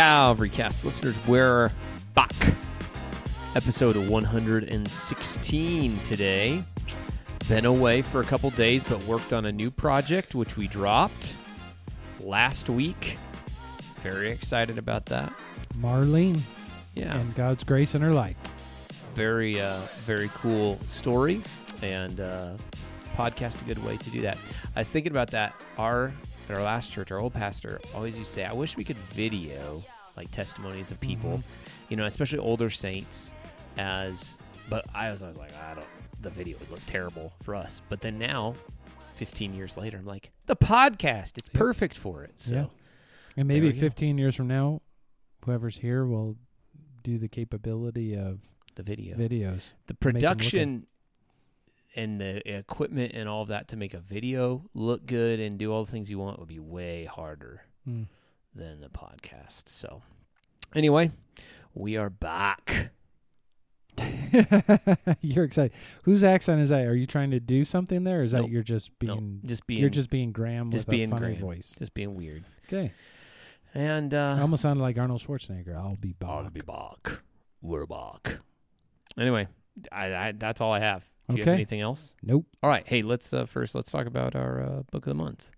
Calvarycast listeners, we're back. Episode 116 today. Been away for a couple days, but worked on a new project, which we dropped last week. Very excited about that. Marlene Yeah, and God's grace in her life. very, uh, very cool story, and uh, podcast a good way to do that. I was thinking about that. Our at our last church, our old pastor always used to say, "I wish we could video like testimonies of people, Mhm. you know, especially older saints." As, but I was, I was like, I don't. The video would look terrible for us. But then now, 15 years later, I'm like, the podcast, it's perfect for it. So Yeah. And maybe we go. 15 years from now, whoever's here will do the capability of the video, videos. the production and the equipment and all of that to make a video look good and do all the things you want would be way harder Mm. than the podcast. So, anyway, we are back. you're excited. Whose accent is that? Are you trying to do something there? Or is that Nope. you're just being just being you're just being Graham just with being a funny Graham. voice? just being weird. Okay. And I uh, almost sounded like Arnold Schwarzenegger. I'll be back. I'll be back. We're back. Anyway, I, I that's all I have. Do you have Okay. anything else? Nope. All right. Hey, let's uh, first let's talk about our uh, book of the month.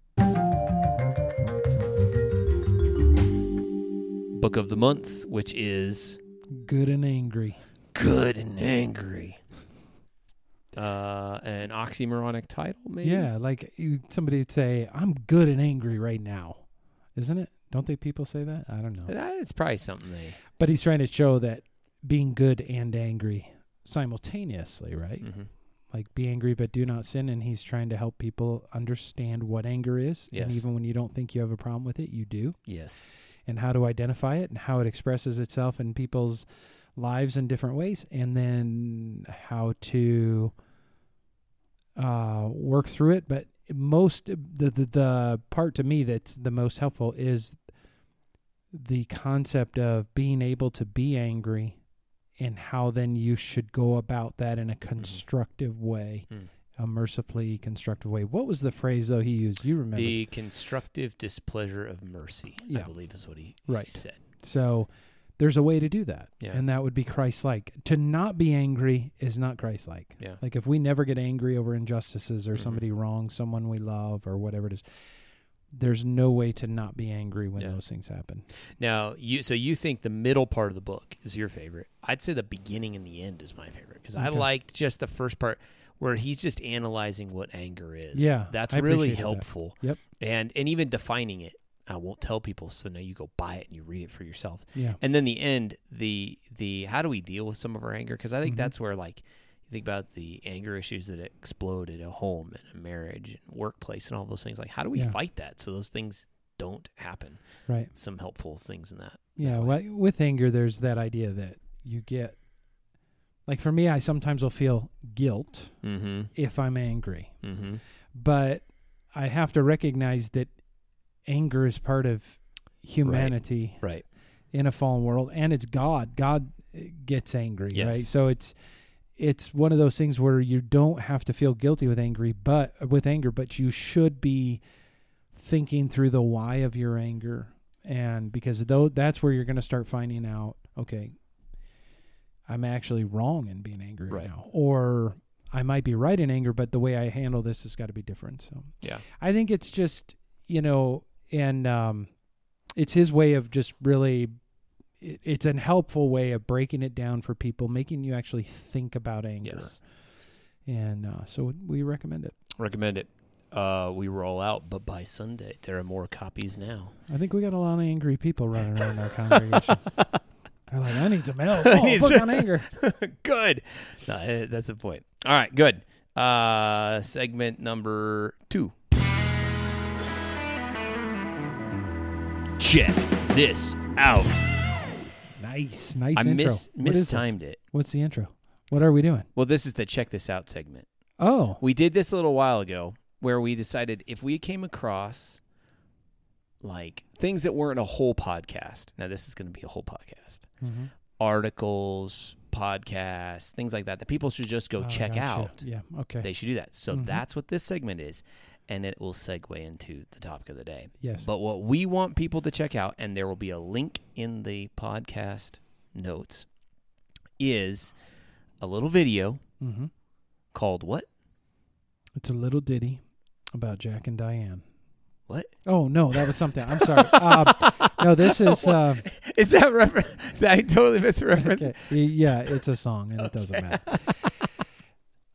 Book of the month, which is Good and angry. good and angry. Uh, an oxymoronic title, maybe. Yeah, like you, somebody would say, "I'm good and angry right now," isn't it? Don't they people say that? I don't know. Uh, It's probably something they. But he's trying to show that being good and angry simultaneously, right? Mhm. Like be angry but do not sin, and he's trying to help people understand what anger is, and even when you don't think you have a problem with it, you do, Yes. and how to identify it and how it expresses itself in people's lives in different ways, and then how to uh, work through it. But most the, the the part to me that's the most helpful is the concept of being able to be angry and how then you should go about that in a constructive way, Mm. a mercifully constructive way. What was the phrase though he used? You remember? The constructive displeasure of mercy, I believe, is what he Right. said. So there's a way to do that. Yeah. And that would be Christ like. To not be angry is not Christ like. Yeah. Like if we never get angry over injustices or Mhm. somebody wrongs someone we love or whatever it is, there's no way to not be angry when Yeah. those things happen. Now, you so you think the middle part of the book is your favorite? I'd say the beginning and the end is my favorite because I liked just the first part where he's just analyzing what anger is. Yeah, that's I really appreciated that. helpful. Yep. and and even defining it. I won't tell people, so now you go buy it and you read it for yourself. Yeah. And then the end, the the how do we deal with some of our anger? Because I think Mhm. that's where like think about the anger issues that explode at a home and a marriage and workplace and all those things. Like how do we Yeah. fight that so those things don't happen? Right. Some helpful things in that. Yeah. that. Well, with anger, there's that idea that you get, like for me, I sometimes will feel guilt Mm-hmm. if I'm angry. Mm-hmm. but I have to recognize that anger is part of humanity Right. in a fallen world, and it's God. God uh, gets angry, Yes. right? So it's it's one of those things where you don't have to feel guilty with angry, but with anger, but you should be thinking through the why of your anger, and because though that's where you're going to start finding out, okay, I'm actually wrong in being angry right now, or I might be right in anger, but the way I handle this has got to be different. So Yeah. I think it's just you know, and um, it's his way of just really. It, it's an helpful way of breaking it down for people, making you actually think about anger. Yes. And uh, so we recommend it. Recommend it. Uh, we roll out, but by Sunday there are more copies now. I think we got a lot of angry people running around our congregation. They're like, I need some help. Oh, book on anger. good. No, eh, that's the point. All right, good. Uh, segment number two. Check this out. Nice, nice I intro. mis- What is this? mistimed it. What's the intro? What are we doing? Well, this is the check this out segment. Oh, We did this a little while ago where we decided if we came across like things that weren't a whole podcast. Now this is going to be a whole podcast. Mhm. Articles, podcasts, things like that that people should just go Oh, check gotcha. out. Yeah. Okay. They should do that. So Mhm. that's what this segment is. And it will segue into the topic of the day. Yes. But what we want people to check out, and there will be a link in the podcast notes, is a little video mm-hmm. called what? It's a little ditty about Jack and Diane. What? Oh no, that was something. I'm sorry. uh, no, this is. Uh, Is that reference? I totally missed a reference. okay. Yeah, it's a song, and it doesn't matter.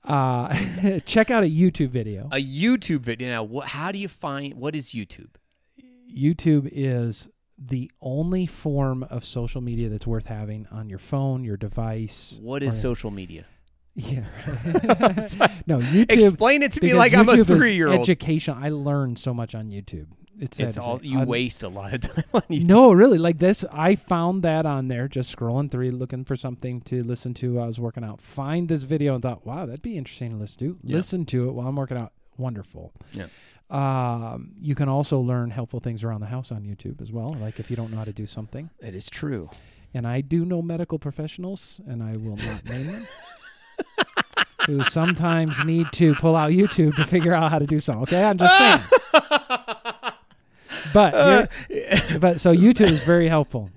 Uh, check out a YouTube video. A YouTube video. Now, what, how do you find what is YouTube? YouTube is the only form of social media that's worth having on your phone, your device. What is social media? Yeah. no, YouTube. Explain it to me like I'm a three-year-old. Education. I learned so much on YouTube. It's, It's all you Un- waste a lot of time on YouTube. No, really. Like this, I found that on there, just scrolling through, looking for something to listen to while I was working out. Find this video and thought, wow, that'd be interesting to listen to. Yeah. Listen to it while I'm working out. Wonderful. Yeah. Um, you can also learn helpful things around the house on YouTube as well. Like if you don't know how to do something. It is true. And I do know medical professionals, and I will not name them, who sometimes need to pull out YouTube to figure out how to do something. Okay, I'm just saying. But here- but so YouTube is very helpful,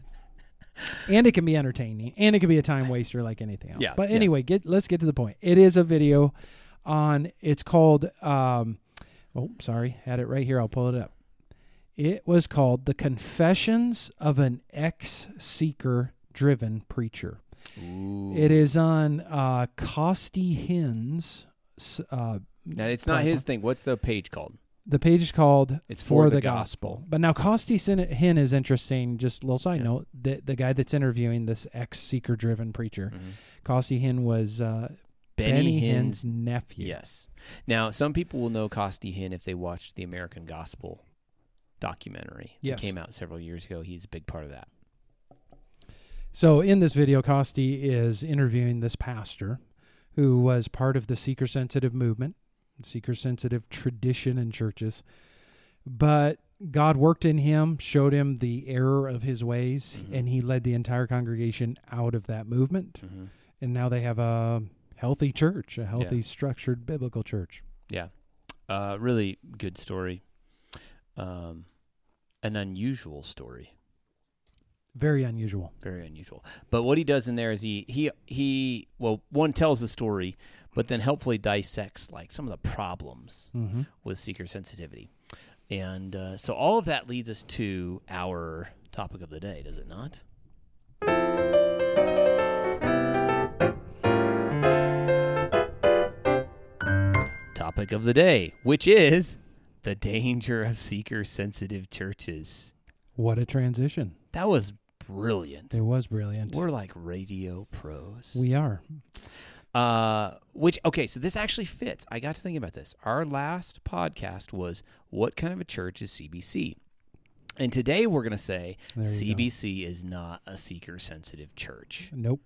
and it can be entertaining, and it can be a time waster like anything else. Yeah, But yeah. anyway, get let's get to the point. It is a video on. It's called. Um, oh, sorry, had it right here. I'll pull it up. It was called "The Confessions of an Ex-Seeker-Driven Preacher." Ooh. It is on uh, Costi Hinn's. Uh, Now it's not his thing. What's the page called? The page is called It's for, the, gospel. But now Costi Sin- Hinn is interesting. Just a little side Yeah. note: the the guy that's interviewing this ex seeker driven preacher, Costi Hinn was uh, Benny, Hinn's nephew. Yes. Now, some people will know Costi Hinn if they watched the American Gospel documentary. Yes. It came out several years ago. He's a big part of that. So in this video, Costi is interviewing this pastor who was part of the seeker sensitive movement, seeker sensitive tradition in churches. But God worked in him, showed him the error of his ways, Mhm. and he led the entire congregation out of that movement. Mm-hmm. And now they have a healthy church, a healthy, structured biblical church. Yeah. Uh, really good story. Um, an unusual story. Very unusual. Very unusual. But what he does in there is he he he well one tells the story, but then helpfully dissects like some of the problems Mm-hmm. with seeker sensitivity, and uh, so all of that leads us to our topic of the day, does it not? Topic of the day, which is the danger of seeker sensitive churches. What a transition. That was brilliant. It was brilliant. We're like radio pros. we are. Uh, which okay, so this actually fits. I got to thinking about this. Our last podcast was what kind of a church is CBC, and today we're going to say you go. CBC is not a seeker-sensitive church. Nope.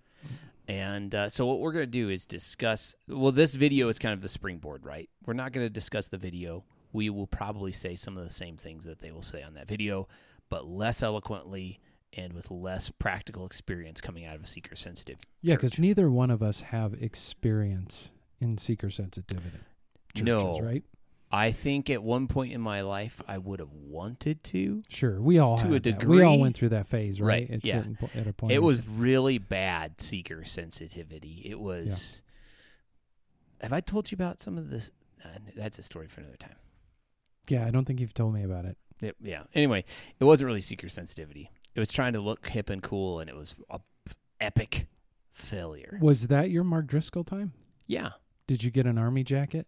And uh, so what we're going to do is discuss. Well, this video is kind of the springboard, right? We're not going to discuss the video. We will probably say some of the same things that they will say on that video, but less eloquently and with less practical experience coming out of a seeker-sensitive. Yeah, because neither one of us have experience in seeker sensitivity. Churches, No. right? I think at one point in my life I would have wanted to. Sure, we all To a had that. We all went through that phase, right? Right, At, yeah. po- at a point, It was really bad seeker sensitivity. It was. Have I told you about some of this? Uh, that's a story for another time. Yeah, I don't think you've told me about it. It- yeah. Anyway, it wasn't really seeker sensitivity. It was trying to look hip and cool, and it was a epic failure. Was that your Mark Driscoll time? Yeah. Did you get an army jacket?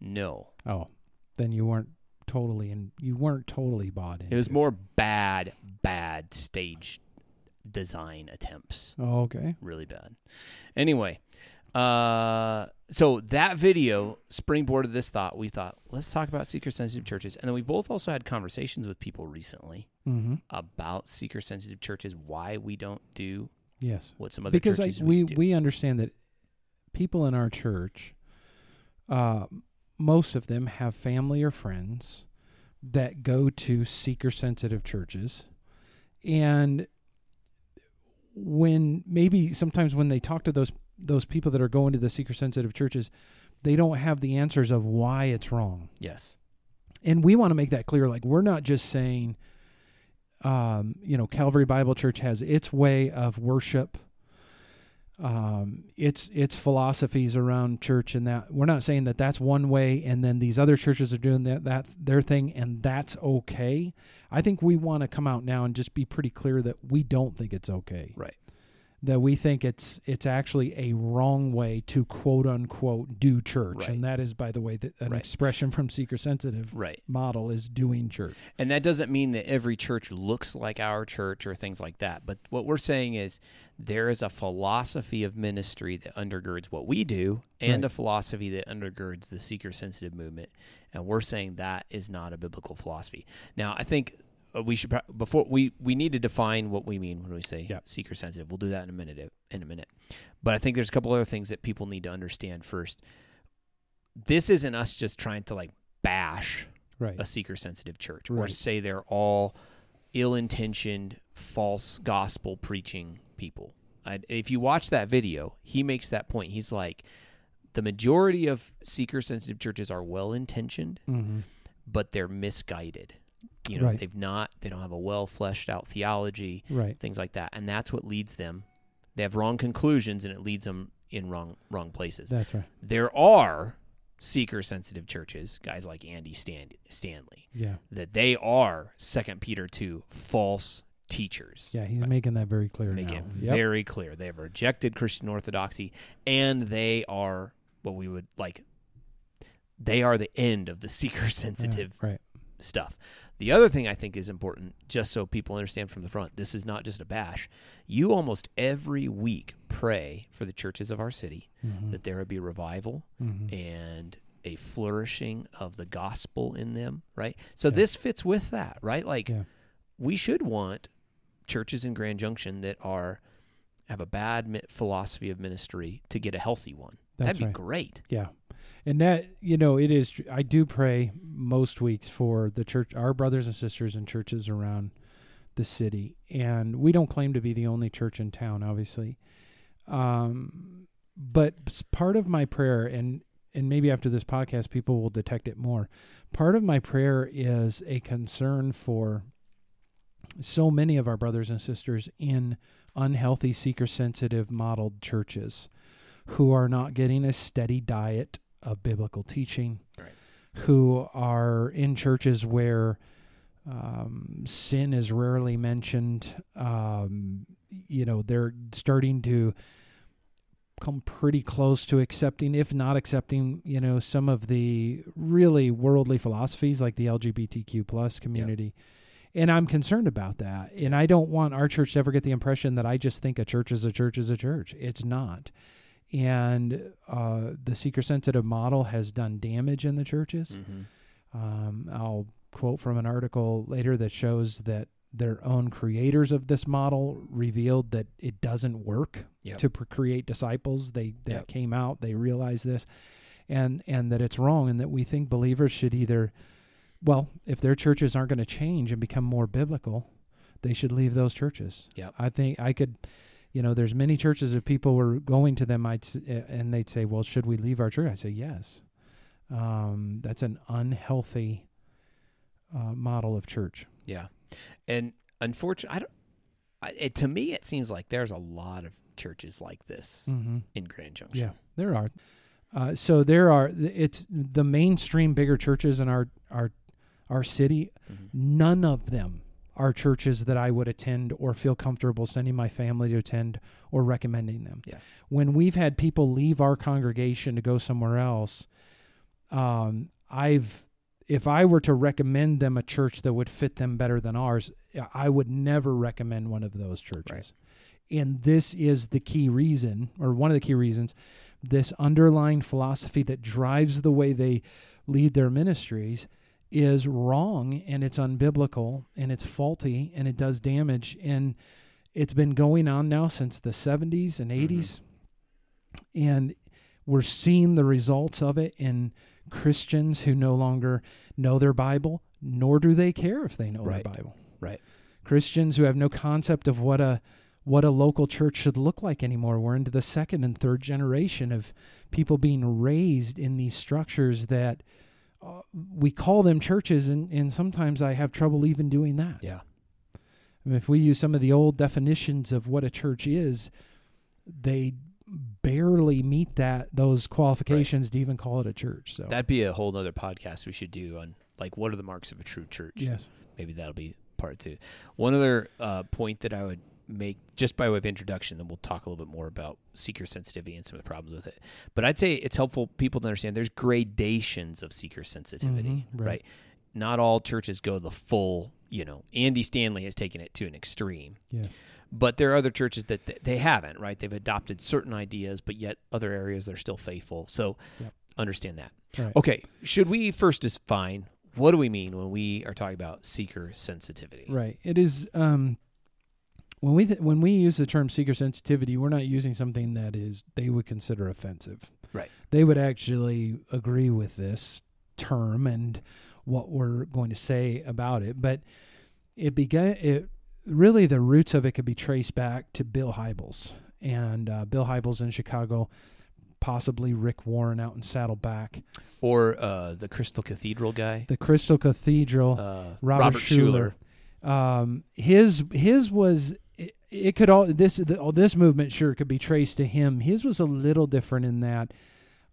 No. Oh, then you weren't totally and you weren't totally bought in. It was more bad, bad stage design attempts. Oh, okay. really bad. Anyway, uh, so that video springboarded this thought. We thought, let's talk about seeker sensitive churches. And then we both also had conversations with people recently Mm-hmm. about seeker sensitive churches, why we don't do Yes. what some other because I, churches we do. we understand that people in our church, uh, most of them have family or friends that go to seeker sensitive churches, and when maybe sometimes when they talk to those those people that are going to the seeker sensitive churches, they don't have the answers of why it's wrong. yes. And we want to make that clear. Like, we're not just saying, um, you know, Calvary Bible Church has its way of worship, um, its its philosophies around church, and that we're not saying that that's one way, and then these other churches are doing that that their thing, and that's okay. I think we want to come out now and just be pretty clear that we don't think it's okay. Right. That we think it's it's actually a wrong way to quote unquote do church, Right. and that is, by the way, that an Right. expression from seeker sensitive Right. model is doing church. And that doesn't mean that every church looks like our church or things like that. But what we're saying is there is a philosophy of ministry that undergirds what we do and Right. a philosophy that undergirds the seeker sensitive movement. And we're saying that is not a biblical philosophy. Now, I think we should before we we need to define what we mean when we say Yeah. seeker sensitive. We'll do that in a minute in a minute. But I think there's a couple other things that people need to understand first. This isn't us just trying to like bash Right. a seeker sensitive church or say they're all ill intentioned, false gospel preaching people. I, if you watch that video, he makes that point. He's like, the majority of seeker sensitive churches are well intentioned, mm-hmm. but they're misguided. You know, Right. they've not, they don't have a well fleshed out theology, Right. things like that. And that's what leads them. They have wrong conclusions and it leads them in wrong wrong places. That's right. There are seeker sensitive churches, guys like Andy Stan- Stanley, Yeah. that they are Second Peter two false teachers. Yeah. He's Right. making that very clear Make now. it Yep. very clear they have rejected Christian orthodoxy, and they are what we would like. They are the end of the seeker sensitive Yeah, right. stuff. The other thing I think is important, just so people understand from the front, this is not just a bash. You almost every week pray for the churches of our city Mhm. that there would be revival Mhm. and a flourishing of the gospel in them, right? So Yeah. this fits with that, right? Like Yeah. we should want churches in Grand Junction that are have a bad philosophy of ministry to get a healthy one. That's That'd be right. great. Yeah. And that, you know, it is, I do pray most weeks for the church, our brothers and sisters in churches around the city. And we don't claim to be the only church in town, obviously. Um, but part of my prayer, and, and maybe after this podcast, people will detect it more. Part of my prayer is a concern for so many of our brothers and sisters in unhealthy, seeker sensitive modeled churches who are not getting a steady diet of biblical teaching, Right. who are in churches where um, sin is rarely mentioned. Um, you know, they're starting to come pretty close to accepting, if not accepting, you know, some of the really worldly philosophies like the LGBTQ plus community. And I'm concerned about that. And I don't want our church to ever get the impression that I just think a church is a church is a church. It's not. And uh, the seeker sensitive model has done damage in the churches. Mm-hmm. Um, I'll quote from an article later that shows that their own creators of this model revealed that it doesn't work Yep. to create disciples. They that Yep. came out, they realized this, and and that it's wrong, and that we think believers should either, well, if their churches aren't going to change and become more biblical, they should leave those churches. Yep. I think I could. You know, there's many churches. If people were going to them, I'd and they'd say, "Well, should we leave our church?" I say, "Yes." Um, that's an unhealthy uh, model of church. Yeah, and unfortunately, I don't. I, it, to me, it seems like there's a lot of churches like this Mm-hmm. in Grand Junction. Yeah, there are. Uh, so there are. It's the mainstream bigger churches in our our our city. Mhm. None of them are churches that I would attend or feel comfortable sending my family to attend or recommending them. Yeah. When we've had people leave our congregation to go somewhere else, um, I've if I were to recommend them a church that would fit them better than ours, I would never recommend one of those churches. And this is the key reason, or one of the key reasons, this underlying philosophy that drives the way they lead their ministries is wrong and it's unbiblical and it's faulty and it does damage. And it's been going on now since the 70s and mm-hmm. 80s. And we're seeing the results of it in Christians who no longer know their Bible, nor do they care if they know Right. their Bible. Right. Christians who have no concept of what a what a local church should look like anymore. We're into the second and third generation of people being raised in these structures that uh, we call them churches, and, and sometimes I have trouble even doing that. Yeah. I mean, if we use some of the old definitions of what a church is, they barely meet that those qualifications to even call it a church. So That'd be a whole other podcast we should do on like what are the marks of a true church. yes, Maybe that'll be part two. One other uh, point that I would make just by way of introduction, then we'll talk a little bit more about seeker sensitivity and some of the problems with it. But I'd say it's helpful people to understand there's gradations of seeker sensitivity, Mhm, right. right? Not all churches go the full, you know, Andy Stanley has taken it to an extreme. yes, But there are other churches that th- they haven't, right? They've adopted certain ideas, but yet other areas they're still faithful. So Yep. understand that. right. Okay, should we first define what do we mean when we are talking about seeker sensitivity? Right. It is um when we th- when we use the term seeker sensitivity, we're not using something that is they would consider offensive. Right. They would actually agree with this term and what we're going to say about it, but it began it really the roots of it could be traced back to Bill Hybels and uh, Bill Hybels in Chicago, possibly Rick Warren out in Saddleback, Or uh, the Crystal Cathedral guy, the Crystal Cathedral. uh, Robert, Robert Schuller. Um, his his was it, could all this the, all this movement sure could be traced to him. His was a little different in that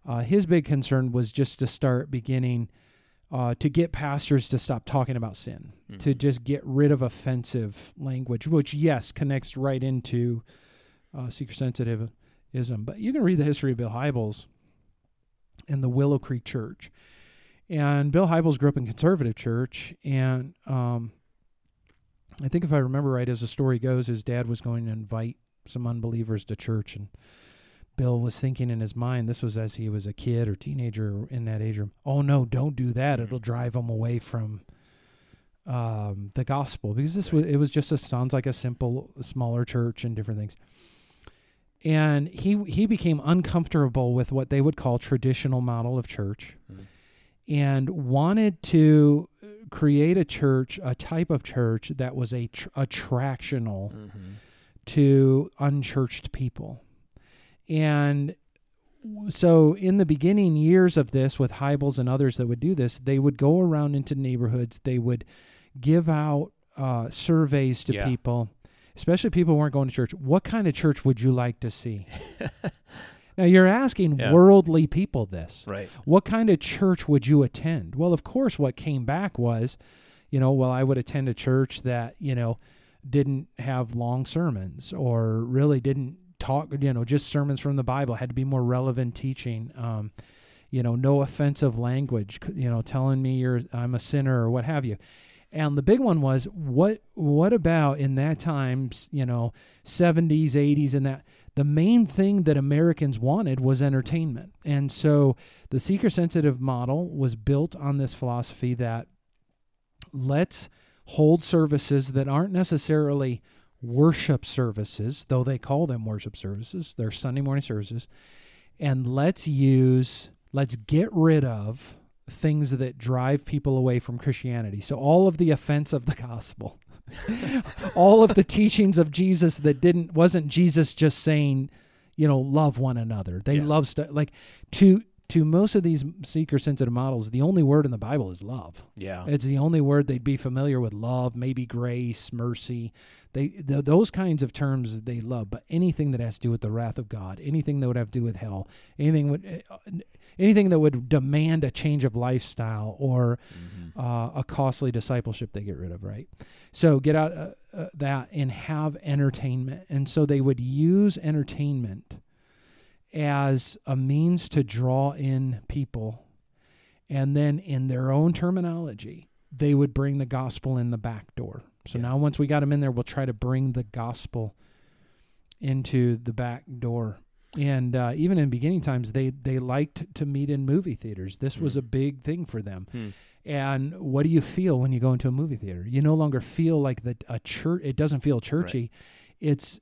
uh, his big concern was just to start beginning uh, to get pastors to stop talking about sin, to Mhm. just get rid of offensive language, which yes connects right into uh, seeker sensitivism. But you can read the history of Bill Hybels in the Willow Creek Church. And Bill Hybels grew up in conservative church, and um, I think if I remember right, as the story goes, his dad was going to invite some unbelievers to church, and Bill was thinking in his mind, this was as he was a kid or teenager in that age room. Oh no, don't do that; Mhm. it'll drive them away from um, the gospel because this was it was just a sounds like a simple smaller church and different things. And he he became uncomfortable with what they would call traditional model of church Mhm. And wanted to create a church, a type of church that was a tr- attractional Mhm. to unchurched people. And so, in the beginning years of this, with Hybels and others that would do this, they would go around into neighborhoods. They would give out uh, surveys to Yeah. people, especially people who weren't going to church. What kind of church would you like to see? now, you're asking Yeah. worldly people this. Right. What kind of church would you attend? Well, of course, what came back was, you know, well, I would attend a church that, you know, didn't have long sermons or really didn't talk, you know, just sermons from the Bible, had to be more relevant teaching. Um, you know, no offensive language, you know, telling me you're I'm a sinner or what have you. And the big one was what what about in that times, you know, 70s, 80s and that the main thing that Americans wanted was entertainment. And so the seeker sensitive model was built on this philosophy that let's hold services that aren't necessarily worship services, though they call them worship services, they're Sunday morning services, and let's use, let's get rid of things that drive people away from Christianity. So all of the offense of the gospel, all of the teachings of Jesus that didn't wasn't Jesus just saying, you know, love one another. They Yeah. love stuff like to to most of these seeker sensitive models, the only word in the Bible is love. Yeah. It's the only word they'd be familiar with love, maybe grace, mercy. They th- those kinds of terms they love, but anything that has to do with the wrath of God, anything that would have to do with hell, anything would uh, anything that would demand a change of lifestyle or Mhm. uh, a costly discipleship they get rid of, right? So get out uh, uh, that and have entertainment. And so they would use entertainment as a means to draw in people. And then in their own terminology, they would bring the gospel in the back door. So Yeah. now once we got them in there, we'll try to bring the gospel into the back door. And uh, even in beginning times, they they liked to meet in movie theaters. This was Mm. a big thing for them. Hmm. And what do you feel when you go into a movie theater? You no longer feel like the a church. It doesn't feel churchy. It's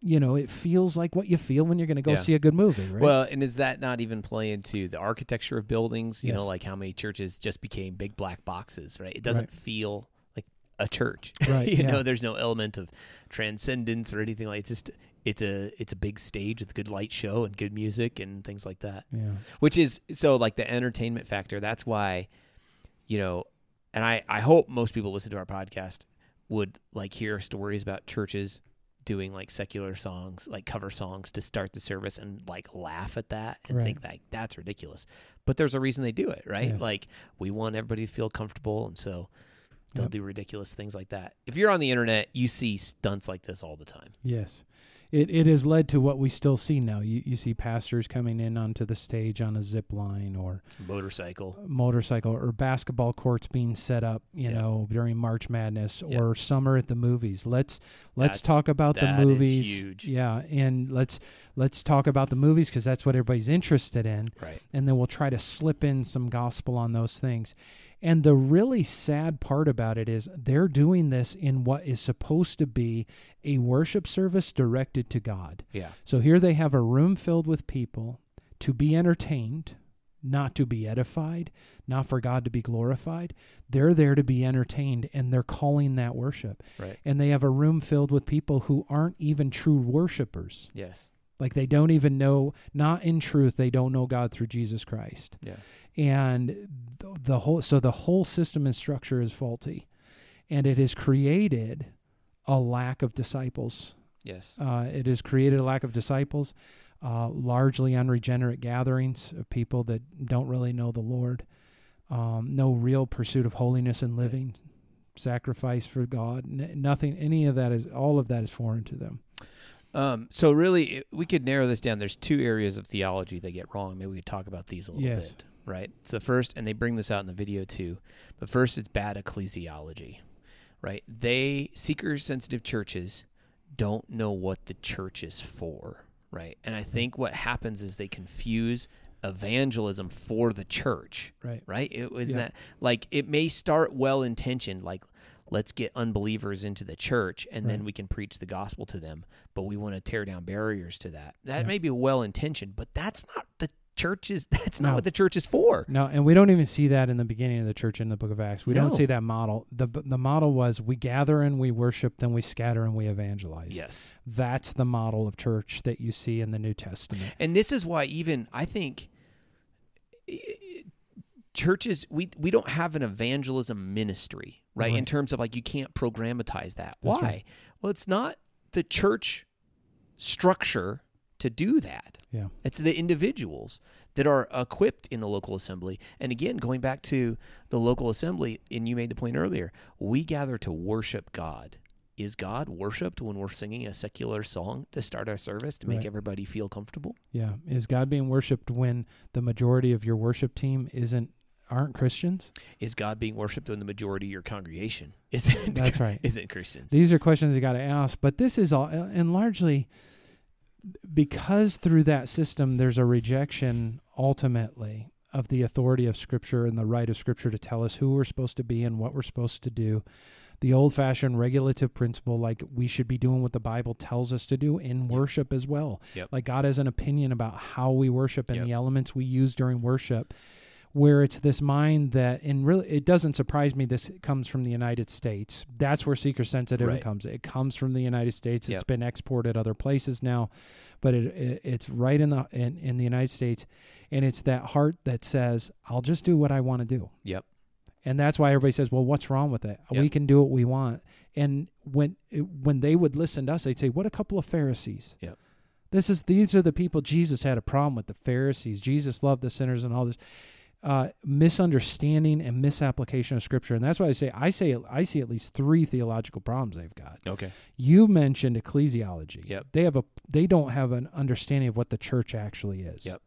you know it feels like what you feel when you're going to go Yeah. see a good movie, right? Well, and is that not even play into the architecture of buildings? You know, like how many churches just became big black boxes, right? It doesn't Right. feel like a church. Right, you yeah. know, there's no element of transcendence or anything like it's just it's a it's a big stage with a good light show and good music and things like that. Yeah. Which is so like the entertainment factor. That's why, you know, and I I hope most people listen to our podcast would like hear stories about churches doing like secular songs, like cover songs to start the service and like laugh at that and Right. think that that's ridiculous. But there's a reason they do it, right? Yes. Like we want everybody to feel comfortable and so they'll Yep. do ridiculous things like that. If you're on the internet, you see stunts like this all the time. Yes. It it has led to what we still see now. You you see pastors coming in onto the stage on a zip line or Motorcycle. motorcycle or basketball courts being set up, you Yeah. know, during March Madness Yeah. or summer at the movies. Let's let's That's- talk about that the is movies. huge. Yeah, and let's let's talk about the movies because that's what everybody's interested in, Right. and then we'll try to slip in some gospel on those things. And the really sad part about it is they're doing this in what is supposed to be a worship service directed to God. Yeah. So here they have a room filled with people to be entertained, not to be edified, not for God to be glorified. They're there to be entertained, and they're calling that worship. Right. And they have a room filled with people who aren't even true worshipers. Yes. Like they don't even know, not in truth, they don't know God through Jesus Christ. Yeah. And the, the whole, so the whole system and structure is faulty, and it has created a lack of disciples Yes. uh, it has created a lack of disciples, uh, largely unregenerate gatherings of people that don't really know the Lord, um, no real pursuit of holiness and living, sacrifice for God. N- nothing, any of that is, all of that is foreign to them. Um, so really, it- we could narrow this down. There's two areas of theology they get wrong. Maybe we could talk about these a little Yes. bit, right? So first, and they bring this out in the video too. But first, it's bad ecclesiology, right? They seeker-sensitive churches don't know what the church is for, right? And I think what happens is they confuse evangelism for the church, Right. right? It was Yeah. that like it may start well intentioned, like let's get unbelievers into the church and then we can preach the gospel to them. But we want to tear down barriers to that. That Yeah. may be well intentioned, but that's not the church's. That's not what the church is for. No, and we don't even see that in the beginning of the church in the book of Acts. We don't see that model. The the model was we gather and we worship, then we scatter and we evangelize. Yes. That's the model of church that you see in the New Testament. And this is why even I think churches we we don't have an evangelism ministry, right? Uh-huh. In terms of like you can't programatize that. That's why? right. Well, it's not the church structure to do that. Yeah. It's the individuals that are equipped in the local assembly. And again, going back to the local assembly, and you made the point earlier, we gather to worship God. Is God worshiped when we're singing a secular song to start our service to make Right. everybody feel comfortable? Yeah. Is God being worshipped when the majority of your worship team isn't aren't Christians? Is God being worshipped in the majority of your congregation isn't? That's right. isn't Christians? These are questions you got to ask, but this is all and largely because through that system there's a rejection ultimately of the authority of scripture and the right of scripture to tell us who we're supposed to be and what we're supposed to do. The old-fashioned regulative principle like we should be doing what the Bible tells us to do in worship as well. Yep. Like God has an opinion about how we worship and Yep. the elements we use during worship where it's this mind that and really it doesn't surprise me this comes from the United States. That's where seeker sensitive Right. comes. It comes from the United States. It's Yep. been exported other places now, but it, it it's right in the in, in the United States and it's that heart that says, I'll just do what I want to do. Yep. And that's why everybody says, "Well, what's wrong with it? Yep. We can do what we want." And when when they would listen to us, they'd say, "What a couple of Pharisees." Yep. This is these are the people Jesus had a problem with the Pharisees. Jesus loved the sinners and all this uh, misunderstanding and misapplication of Scripture. And that's why I say I say I see at least three theological problems they've got. Okay. You mentioned ecclesiology. Yep. They have a they don't have an understanding of what the church actually is. Yep.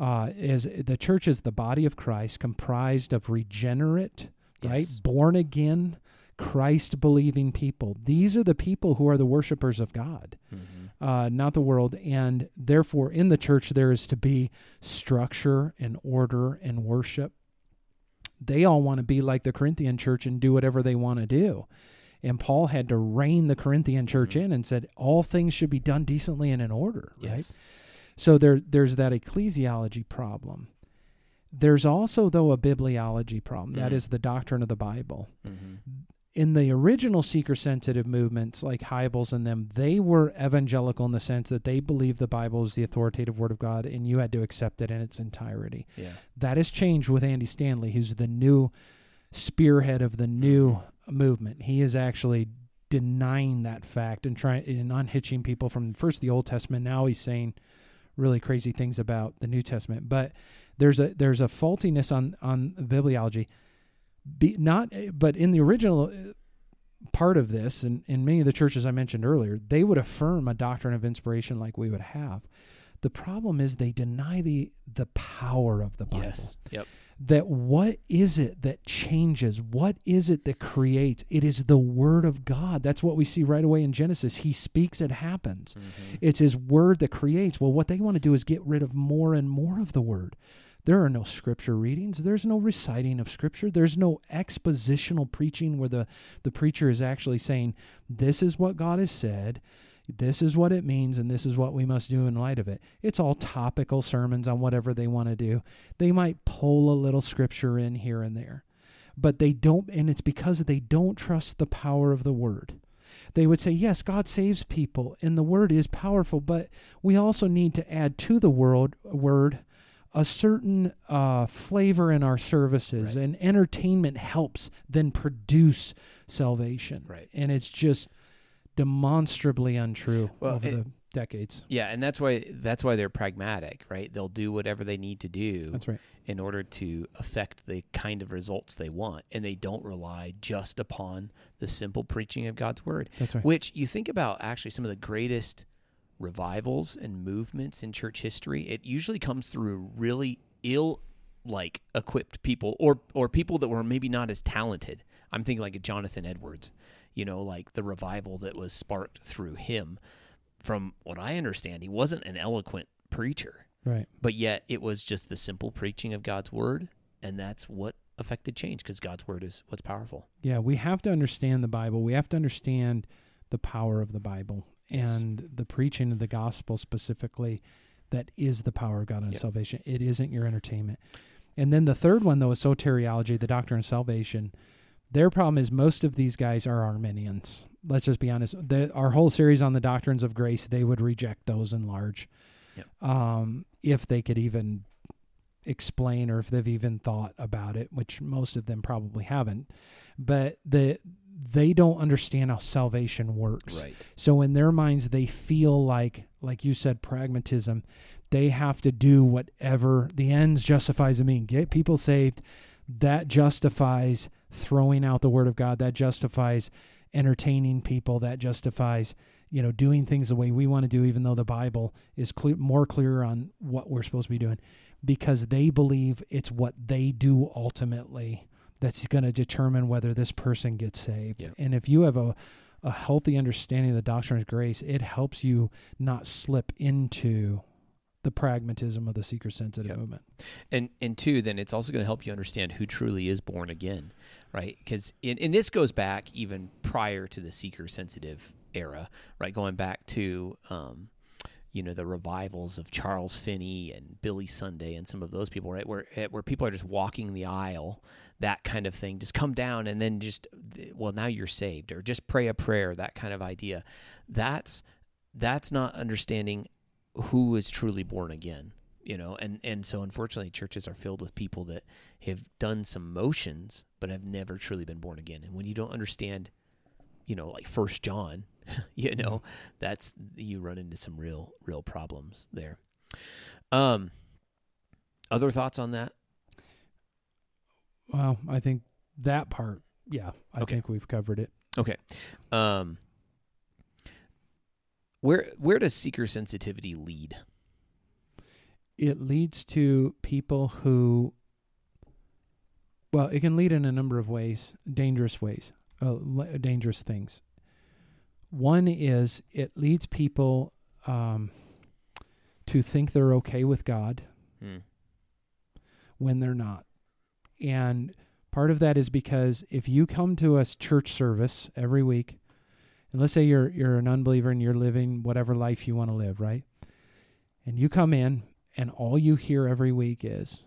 Uh, is the church is the body of Christ comprised of regenerate, right, born again, Christ believing people. These are the people who are the worshipers of God, Mm-hmm. uh, not the world. And therefore, in the church, there is to be structure and order and worship. They all want to be like the Corinthian church and do whatever they want to do. And Paul had to rein the Corinthian church Mhm. in and said all things should be done decently and in order, right? Yes. So there there's that ecclesiology problem. There's also though a bibliology problem. That Mhm. is the doctrine of the Bible. Mm-hmm. In the original seeker sensitive movements like Hybels and them, they were evangelical in the sense that they believed the Bible is the authoritative word of God and you had to accept it in its entirety. Yeah. That has changed with Andy Stanley, who's the new spearhead of the new mm-hmm. movement. He is actually denying that fact and trying and unhitching people from first the Old Testament. Now he's saying really crazy things about the New Testament. But there's a there's a faultiness on on bibliology be not but in the original uh, part of this and in many of the churches I mentioned earlier, they would affirm a doctrine of inspiration like we would have. The problem is they deny the the power of the Bible. Yes. Yep. That what is it that changes? What is it that creates? It is the word of God. That's what we see right away in Genesis. He speaks, it happens. Mm-hmm. It's his word that creates. Well, what they want to do is get rid of more and more of the word. There are no scripture readings. There's no reciting of scripture. There's no expositional preaching where the, the preacher is actually saying, This is what God has said, this is what it means, and this is what we must do in light of it. It's all topical sermons on whatever they want to do. They might pull a little scripture in here and there, but they don't, and it's because they don't trust the power of the word they would say, yes, God saves people, and the word is powerful, but we also need to add to the world word a certain uh, flavor in our services, Right. and entertainment helps then produce salvation. Right. And it's just demonstrably untrue Well, over it- the decades. Yeah, and that's why that's why they're pragmatic, right? They'll do whatever they need to do That's right. in order to affect the kind of results they want, and they don't rely just upon the simple preaching of God's word. That's right. Which you think about actually some of the greatest revivals and movements in church history, it usually comes through really ill like equipped people or or people that were maybe not as talented. I'm thinking like a Jonathan Edwards, you know, like the revival that was sparked through him. From what I understand, he wasn't an eloquent preacher, Right. but yet it was just the simple preaching of God's word, and that's what affected change because God's word is what's powerful. Yeah, we have to understand the Bible. We have to understand the power of the Bible Yes. and the preaching of the gospel specifically that is the power of God and Yep. salvation. It isn't your entertainment. And then the third one though is soteriology, the doctrine of salvation. Their problem is most of these guys are Arminians. Let's just be honest. The, our whole series on the doctrines of grace, they would reject those in large. Yep. Um, if they could even explain or if they've even thought about it, which most of them probably haven't. But the they don't understand how salvation works. Right. So in their minds they feel like like you said pragmatism, they have to do whatever the ends justifies the mean. Get people saved, that justifies throwing out the word of God, that justifies entertaining people, that justifies you know doing things the way we want to do even though the Bible is clear, more clear on what we're supposed to be doing because they believe it's what they do ultimately that's going to determine whether this person gets saved. And if you have a a healthy understanding of the doctrine of grace, it helps you not slip into the pragmatism of the seeker sensitive Yep. movement. And and two, then it's also going to help you understand who truly is born again, right? Because and, and this goes back even prior to the seeker sensitive era, right? Going back to um, you know the revivals of Charles Finney and Billy Sunday and some of those people, right? Where eh, where people are just walking the aisle, that kind of thing. Just come down and then just well now you're saved, or just pray a prayer, that kind of idea. That's that's not understanding who is truly born again you know and and so unfortunately churches are filled with people that have done some motions but have never truly been born again and when you don't understand you know like first john you know that's you run into some real real problems there um other thoughts on that Well, I think that part, yeah, I Okay. think we've covered it. okay um where where does seeker sensitivity lead It leads to people who, well, it can lead in a number of ways, dangerous ways, uh, le- dangerous things. One is it leads people um, to think they're okay with God hmm. when they're not. And part of that is because if you come to a church service every week, and let's say you're you're an unbeliever and you're living whatever life you want to live, right? And you come in and all you hear every week is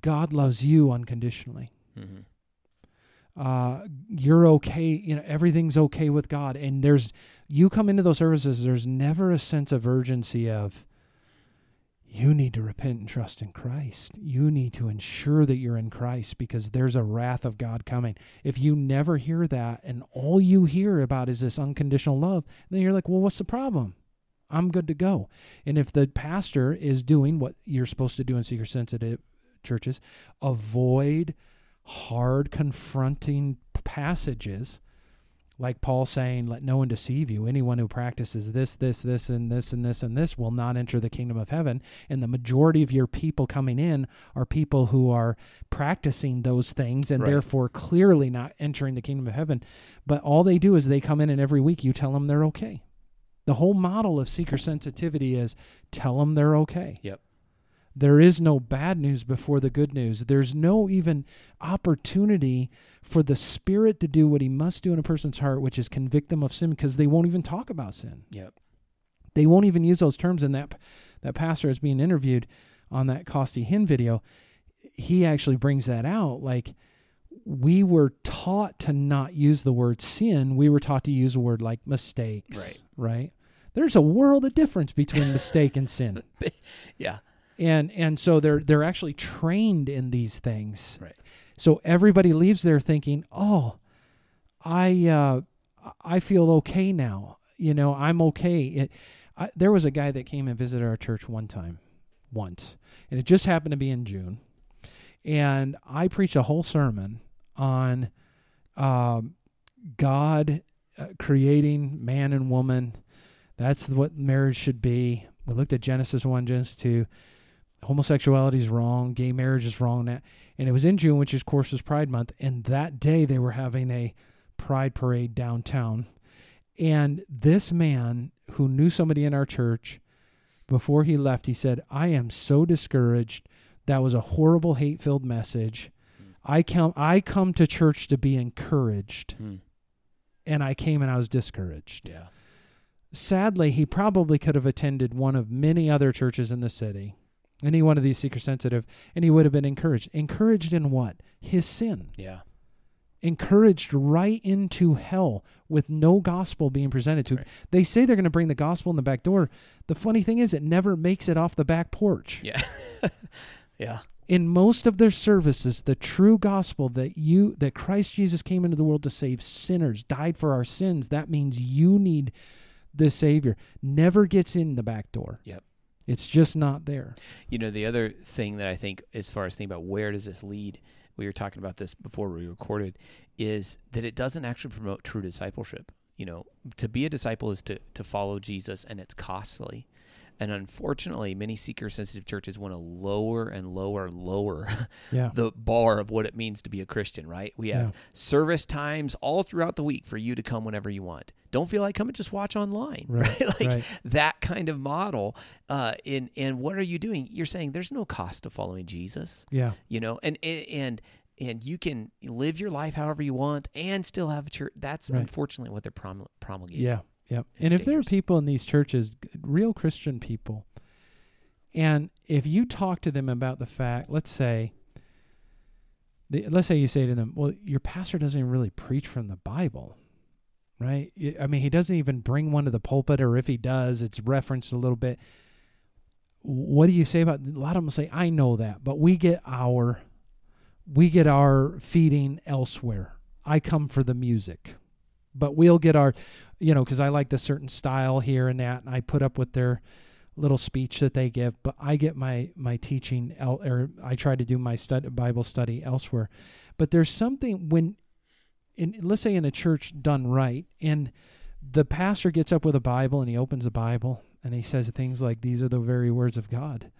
God loves you unconditionally. hmm uh, you're okay. You know, everything's okay with God. And there's, you come into those services, there's never a sense of urgency of, you need to repent and trust in Christ. You need to ensure that you're in Christ because there's a wrath of God coming. If you never hear that and all you hear about is this unconditional love, then you're like, well, what's the problem? I'm good to go. And if the pastor is doing what you're supposed to do in seeker sensitive churches, avoid hard confronting passages like Paul saying, Let no one deceive you. Anyone who practices this, this, this, and this, and this, and this will not enter the kingdom of heaven. And the majority of your people coming in are people who are practicing those things and Right. therefore clearly not entering the kingdom of heaven. But all they do is they come in and every week you tell them they're okay. The whole model of seeker sensitivity is tell them they're okay. Yep. There is no bad news before the good news. There's no even opportunity for the Spirit to do what He must do in a person's heart, which is convict them of sin, because they won't even talk about sin. Yep. They won't even use those terms. And that that pastor is being interviewed on that Costi Hinn video. He actually brings that out. Like we were taught to not use the word sin. We were taught to use a word like mistakes. Right. Right. There's a world of difference between mistake and sin Yeah. And and so they're they're actually trained in these things. Right. so everybody leaves there thinking oh i uh i feel okay now. You know i'm okay. It, I, there was a guy that came and visited our church one time once. And it just happened to be in june. And i preached a whole sermon on um, god uh, creating man and woman. That's what marriage should be. We looked at genesis 1 genesis 2 homosexuality is wrong, gay marriage is wrong. And it was in June, which of course was Pride Month, and that day they were having a pride parade downtown. And this man who knew somebody in our church, before he left, he said, "I am so discouraged. That was a horrible, hate-filled message. I come, I come to church to be encouraged, Hmm. and I came and I was discouraged." Yeah. sadly, he probably could have attended one of many other churches in the city, any one of these seeker sensitive, and he would have been encouraged. Encouraged in what? His sin. Yeah. Encouraged right into hell with no gospel being presented to. him. Right. They say they're going to bring the gospel in the back door. The funny thing is, it never makes it off the back porch. Yeah. yeah. In most of their services, the true gospel that you that Christ Jesus came into the world to save sinners, died for our sins, that means you need the Savior. Never gets in the back door. Yep. It's just not there. You know, the other thing that I think, as far as thinking about where does this lead, we were talking about this before we recorded, is that it doesn't actually promote true discipleship. You know, to be a disciple is to, to follow Jesus, and it's costly. And unfortunately, many seeker sensitive churches want to lower and lower and lower Yeah. the bar of what it means to be a Christian, right? We have Yeah. service times all throughout the week for you to come whenever you want. Don't feel like coming, just watch online, Right, Like right. that kind of model. Uh, in and what are you doing? You're saying there's no cost to following Jesus, Yeah. you know, and and and you can live your life however you want and still have a church. That's Right. unfortunately what they're prom- promulgating. Yeah. Yeah. It's And if there are people in these churches, real Christian people, and if you talk to them about the fact, let's say, the, let's say you say to them, well, your pastor doesn't even really preach from the Bible, right? I mean, he doesn't even bring one to the pulpit, or if he does, it's referenced a little bit. What do you say about a lot of them say, I know that, but we get our we get our feeding elsewhere. I come for the music. But we'll get our you know, because I like the certain style here and that, and I put up with their little speech that they give. But I get my my teaching, el- or I try to do my stud- Bible study elsewhere. But there's something when, in let's say in a church done right, and the pastor gets up with a Bible and he opens the Bible and he says things like, "These are the very words of God."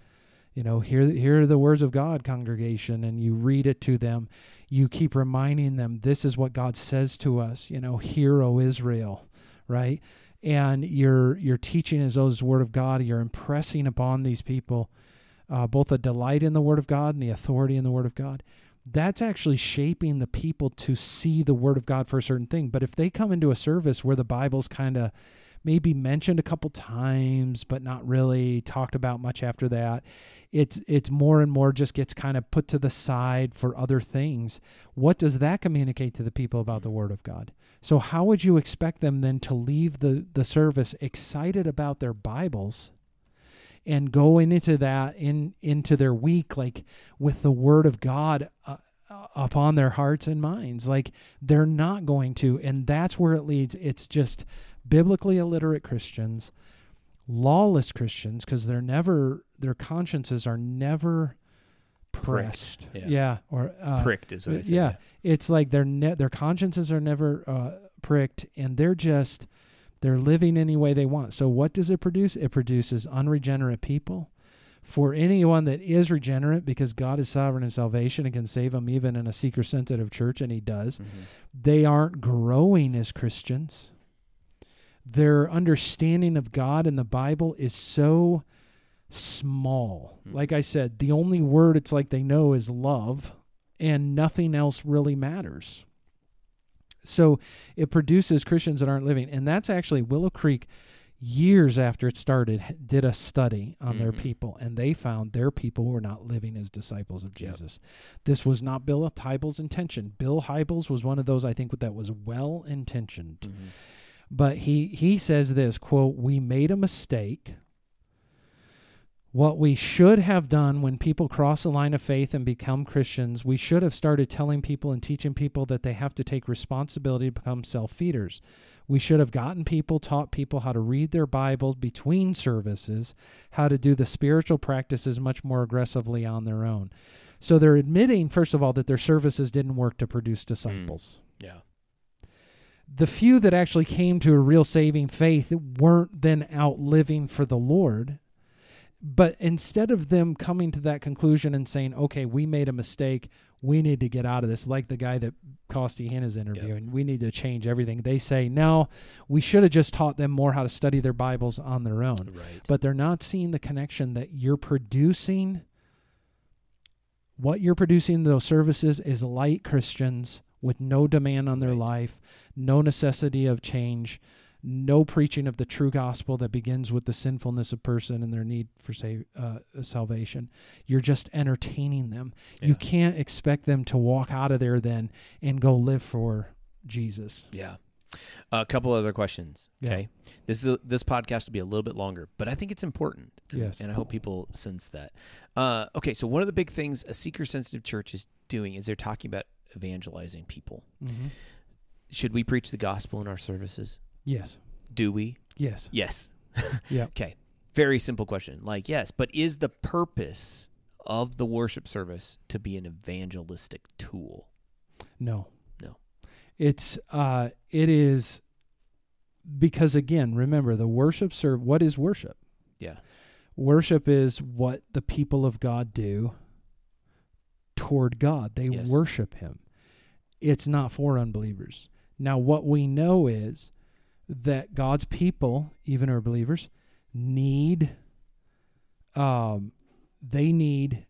You know, here here are the words of God, congregation, and you read it to them. You keep reminding them, "This is what God says to us." You know, "Hear, O Israel." right? And you're you're teaching as though it's the word of God. You're impressing upon these people uh, both a delight in the word of God and the authority in the word of God. That's actually shaping the people to see the word of God for a certain thing. But if they come into a service where the Bible's kind of maybe mentioned a couple times, but not really talked about much after that. It's it's more and more just gets kind of put to the side for other things. What does that communicate to the people about the Word of God? So how would you expect them then to leave the the service excited about their Bibles? And going into that in into their week like with the word of god uh, uh, upon their hearts and minds like they're not going to and that's where it leads it's just biblically illiterate christians lawless christians because they're never their consciences are never pressed yeah. yeah, or uh, Pricked is what I said. yeah, it's like their ne- their consciences are never uh, pricked, and they're just they're living any way they want. So what does it produce? It produces unregenerate people. For anyone that is regenerate, because God is sovereign in salvation and can save them even in a seeker sensitive church, and He does, Mhm. they aren't growing as Christians. Their understanding of God and the Bible is so small. Hmm. Like I said, the only word it's like they know is love, and nothing else really matters. So it produces Christians that aren't living. And that's actually Willow Creek, years after it started, did a study on their Mhm. people, and they found their people were not living as disciples of Yep. Jesus. This was not Bill Hybels' intention. Bill Hybels was one of those I think that was well intentioned. Mhm. But he he says this quote, "We made a mistake. What we should have done when people cross the line of faith and become Christians, we should have started telling people and teaching people that they have to take responsibility to become self-feeders. We should have gotten people, taught people how to read their Bibles between services, how to do the spiritual practices much more aggressively on their own. So they're admitting, first of all, that their services didn't work to produce hmm. disciples Yeah. the few that actually came to a real saving faith weren't then out living for the Lord. But instead of them coming to that conclusion and saying, okay, we made a mistake, we need to get out of this, like the guy that Costi Hinn's interviewing, we need to change everything. They say, no, we should have just taught them more how to study their Bibles on their own. Right. But they're not seeing the connection that you're producing. What you're producing in those services is light Christians with no demand on their Right. life, no necessity of change, no preaching of the true gospel that begins with the sinfulness of person and their need for uh, salvation. You're just entertaining them. Yeah. You can't expect them to walk out of there then and go live for Jesus. Yeah. A couple other questions. Yeah. Okay. This is a, this podcast will be a little bit longer, but I think it's important. and- Yes. And I hope people sense that. Uh, okay. So one of the big things a seeker sensitive church is doing is they're talking about evangelizing people. Mm-hmm. Should we preach the gospel in our services? Yes. Do we? Yes. Yes. Yep. Okay. Very simple question. Like, yes, but is the purpose of the worship service to be an evangelistic tool? No. No. It's uh it is because again, remember the worship serve what is worship? Yeah. Worship is what the people of God do toward God. They Yes. worship him. It's not for unbelievers. Now what we know is that God's people, even our believers, need um they need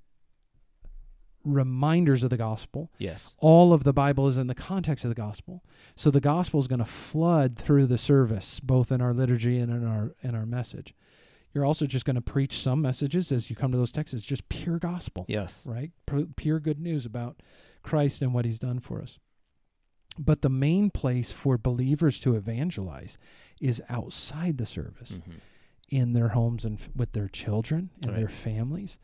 reminders of the gospel Yes. all of the Bible is in the context of the gospel. So the gospel is going to flood through the service, both in our liturgy and in our in our message. You're also just going to preach some messages as you come to those texts. It's just pure gospel, Yes. right? Pu- Pure good news about Christ and what He's done for us. But the main place for believers to evangelize is outside the service Mhm. in their homes and f- with their children and Right. their families,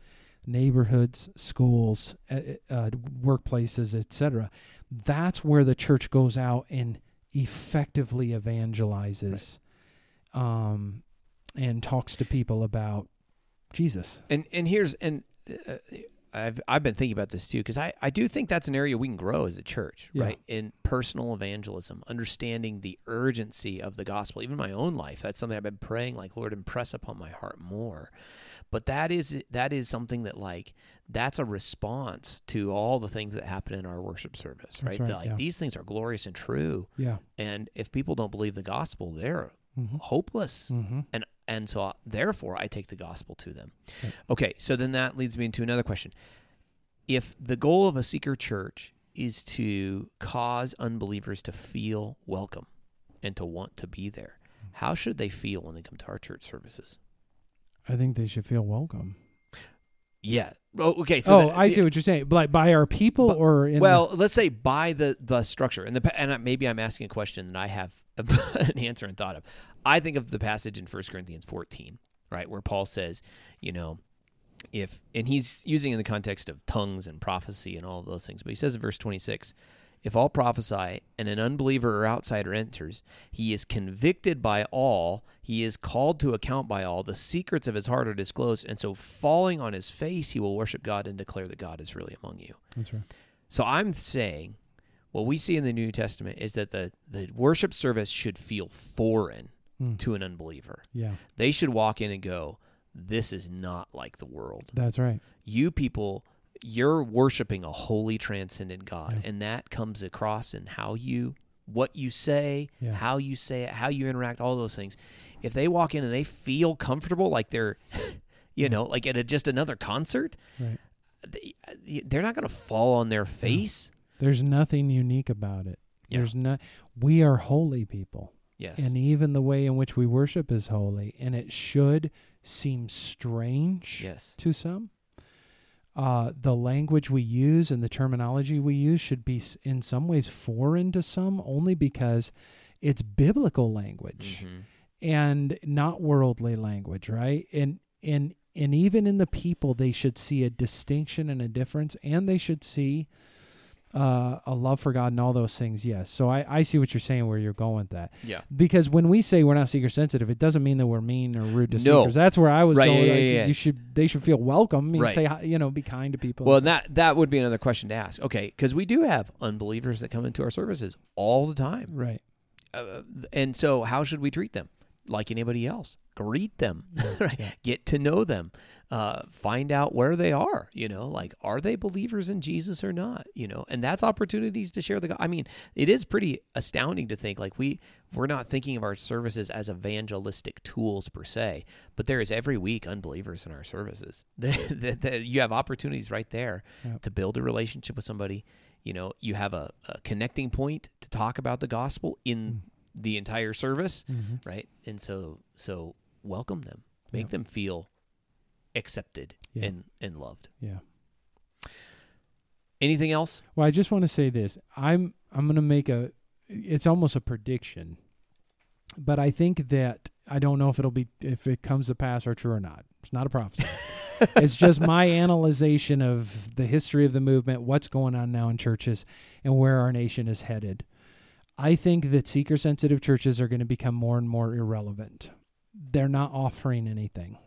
neighborhoods, schools, uh, uh, workplaces, etc. That's where the church goes out and effectively evangelizes, um, and talks to people about Jesus. And and here's and uh, I've I've been thinking about this too because I I do think that's an area we can grow as a church, Yeah. right? In personal evangelism, understanding the urgency of the gospel, even my own life. That's something I've been praying, like Lord, impress upon my heart more. But that is that is something that like that's a response to all the things that happen in our worship service, right? right, like yeah. these things are glorious and true, Yeah. and if people don't believe the gospel, they're Mm-hmm. hopeless Mm-hmm. and and so uh, therefore I take the gospel to them. Right. Okay, so then that leads me into another question. If the goal of a seeker church is to cause unbelievers to feel welcome and to want to be there, how should they feel when they come to our church services? I think they should feel welcome. Yeah. Oh, okay. So oh, the- I see what you're saying. Like by our people But- or in well, let's say by the the structure and the and maybe I'm asking a question that I have an answer and thought of. I think of the passage in 1 Corinthians 14, right, where Paul says, you know, if and he's using in the context of tongues and prophecy and all of those things, but he says in verse 26, if all prophesy and an unbeliever or outsider enters, he is convicted by all, he is called to account by all, the secrets of his heart are disclosed, and so falling on his face, he will worship God and declare that God is really among you. that's right. So I'm saying what we see in the New Testament is that the, the worship service should feel foreign Mm. to an unbeliever. Yeah, They should walk in and go, This is not like the world. that's right. You people, you're worshiping a holy, transcendent God. Yeah. And that comes across in how you, what you say, Yeah. how you say it, how you interact, all those things. If they walk in and they feel comfortable, like they're, you Yeah. know, like at a, just another concert, Right. they, they're not going to fall on their face. There's nothing unique about it. Yeah. There's not. We are holy people. Yes. And even the way in which we worship is holy, and it should seem strange yes. to some. Uh, the language we use and the terminology we use should be in some ways foreign to some, only because it's biblical language Mhm. and not worldly language, right? And and and even in the people, they should see a distinction and a difference, and they should see uh, a love for God and all those things. Yes. So I, I see what you're saying where you're going with that. Yeah. Because when we say we're not seeker sensitive, it doesn't mean that we're mean or rude to No. seekers. That's where I was Right, going. yeah, yeah, yeah. You should they should feel welcome. I mean, Right. say you know, be kind to people. Well, and that that would be another question to ask. Okay, because we do have unbelievers that come into our services all the time, right. uh, and so how should we treat them? Like anybody else, greet them, right? get to know them, uh, find out where they are. You know, like are they believers in Jesus or not? You know, and that's opportunities to share the. I mean, it is pretty astounding to think like we we're not thinking of our services as evangelistic tools per se, but there is every week unbelievers in our services. that, that, you have opportunities right there Yep. to build a relationship with somebody. You know, you have a, a connecting point to talk about the gospel in the entire service Mhm. right? And so so welcome them, make Yeah. them feel accepted Yeah. and and loved. Yeah. Anything else? Well, I just want to say this. I'm I'm going to make a it's almost a prediction. But I think that I don't know if it'll be if it comes to pass or true or not. It's not a prophecy. it's just my analyzation of the history of the movement, what's going on now in churches and where our nation is headed. I think that seeker sensitive churches are going to become more and more irrelevant. They're not offering anything.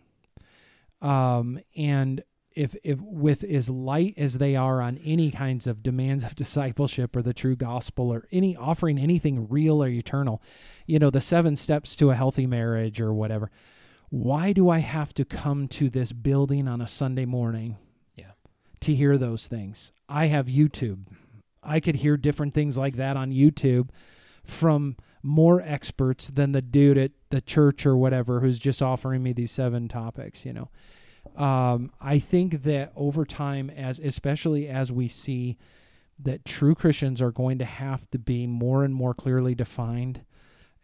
Um, and if if with as light as they are on any kinds of demands of discipleship or the true gospel or any offering anything real or eternal, you know, the seven steps to a healthy marriage or whatever. Why do I have to come to this building on a Sunday morning? Yeah. To hear those things. I have YouTube. I could hear different things like that on YouTube from more experts than the dude at the church or whatever who's just offering me these seven topics, you know. Um, I think that over time, as especially as we see that true Christians are going to have to be more and more clearly defined,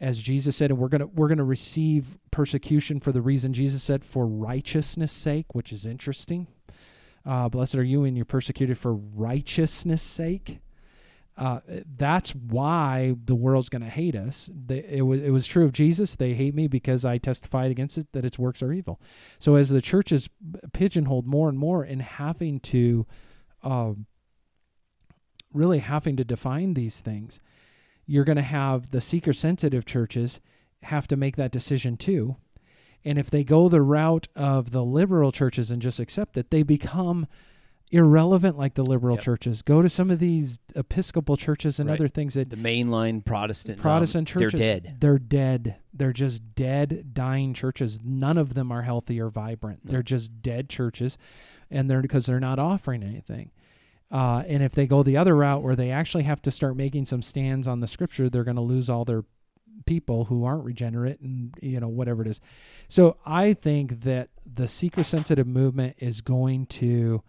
as Jesus said, and we're gonna we're gonna receive persecution for the reason Jesus said for righteousness' sake, which is interesting. Uh, blessed are you when you're persecuted for righteousness' sake. Uh, that's why the world's going to hate us. They, it was it was true of Jesus. They hate me because I testified against it that its works are evil. So as the church is pigeonholed more and more in having to, uh, really having to define these things, you're going to have the seeker sensitive churches have to make that decision too. And if they go the route of the liberal churches and just accept it, they become irrelevant like the liberal Yep. churches. Go to some of these Episcopal churches and Right. other things that The mainline Protestant Protestant um, churches they're dead. They're dead. They're just dead, dying churches. None of them are healthy or vibrant. No. They're just dead churches, and they're because they're not offering anything. Uh, and if they go the other route where they actually have to start making some stands on the scripture, they're going to lose all their people who aren't regenerate and you know whatever it is. So I think that the seeker sensitive movement is going to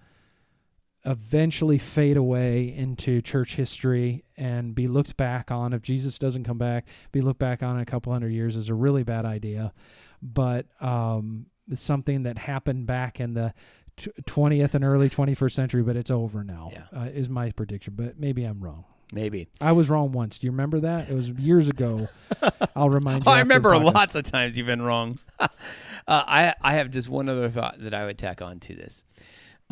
eventually fade away into church history and be looked back on if Jesus doesn't come back be looked back on in a couple hundred years is a really bad idea but um, something that happened back in the 20th and early 21st century but it's over now Yeah. uh, is my prediction but maybe I'm wrong Maybe. I was wrong once do you remember that it was years ago I'll remind you Oh, I remember lots of times you've been wrong. uh, I I have just one other thought that I would tack on to this.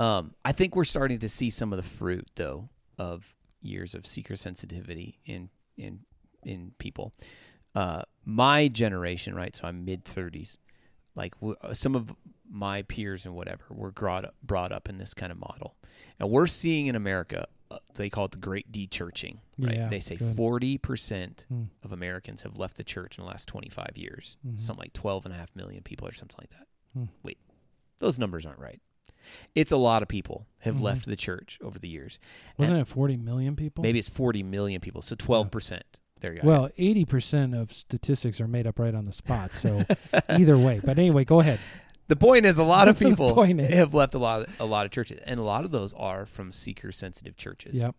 Um, I think we're starting to see some of the fruit, though, of years of seeker sensitivity in in in people. Uh, my generation, right? So I'm mid thirties. Like w- uh, some of my peers and whatever were brought up, brought up in this kind of model, and we're seeing in America. Uh, they call it the Great De-churching. Right? Yeah, they say forty percent Hmm. of Americans have left the church in the last 25 years. Mhm. Something like 12 and a half million people or something like that. Hmm. Wait, those numbers aren't right. It's a lot of people have Mhm. left the church over the years. wasn't it 40 million people Maybe it's 40 million people, so 12%. There you go. Well, eighty percent of statistics are made up right on the spot. So either way, but anyway, go ahead. the point is a lot of people have left a lot a lot of churches and a lot of those are from seeker sensitive churches. Yep.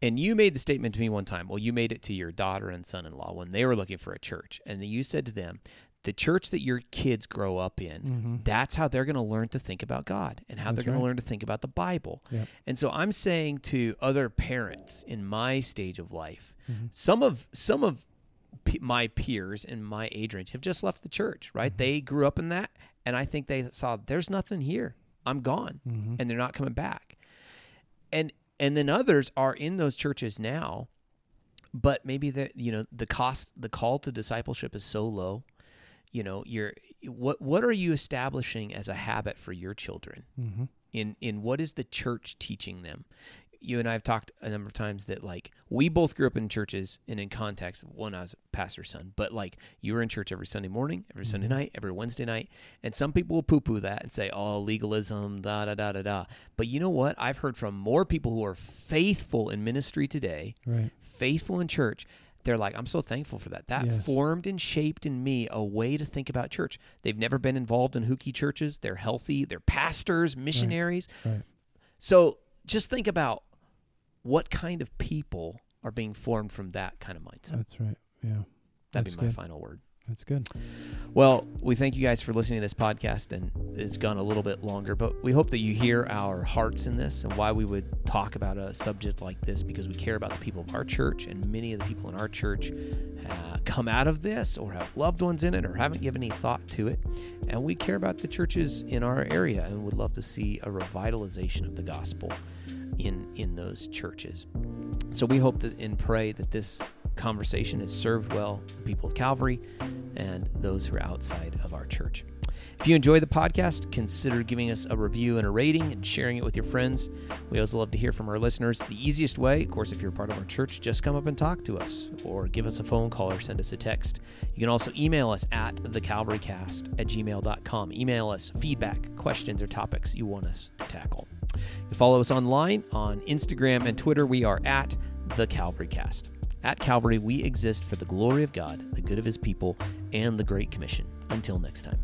And you made the statement to me one time. Well, you made it to your daughter and son-in-law when they were looking for a church, and you said to them, "The church that your kids grow up in, Mm-hmm. that's how they're going to learn to think about God and how they're going right. to learn to think about the Bible." Yep. And so I'm saying to other parents in my stage of life, Mhm. some of some of p- my peers in my age range have just left the church. Right? Mhm. They grew up in that, and I think they saw there's nothing here. I'm gone Mm-hmm. and they're not coming back. And and then others are in those churches now, but maybe the you know the cost the call to discipleship is so low. You know, you're what what are you establishing as a habit for your children? Mm-hmm. in in what is the church teaching them you and i've talked a number of times that like we both grew up in churches and in context one i was a pastor's son but like you were in church every sunday morning every sunday Mhm. night every wednesday night and some people will poo-poo that and say oh legalism da da da da da but you know what i've heard from more people who are faithful in ministry today Right. faithful in church they're like i'm so thankful for that that Yes. formed and shaped in me a way to think about church they've never been involved in hooky churches they're healthy they're pastors missionaries Right. so just think about what kind of people are being formed from that kind of mindset That's right. Yeah. that'd that's be my good. final word That's good. well, we thank you guys for listening to this podcast, and it's gone a little bit longer, but we hope that you hear our hearts in this and why we would talk about a subject like this because we care about the people of our church, and many of the people in our church uh, come out of this or have loved ones in it or haven't given any thought to it. And we care about the churches in our area and would love to see a revitalization of the gospel in in those churches. So we hope that and pray that this conversation has served well the people of Calvary and those who are outside of our church. If you enjoy the podcast, consider giving us a review and a rating and sharing it with your friends. We also love to hear from our listeners. The easiest way, of course, if you're part of our church, just come up and talk to us or give us a phone call or send us a text. You can also email us at thecalvarycast at gmail.com. Email us feedback, questions, or topics you want us to tackle. You follow us online on Instagram and Twitter. We are at the Calvary Cast. At Calvary, we exist for the glory of God, the good of his people, and the Great Commission. Until next time.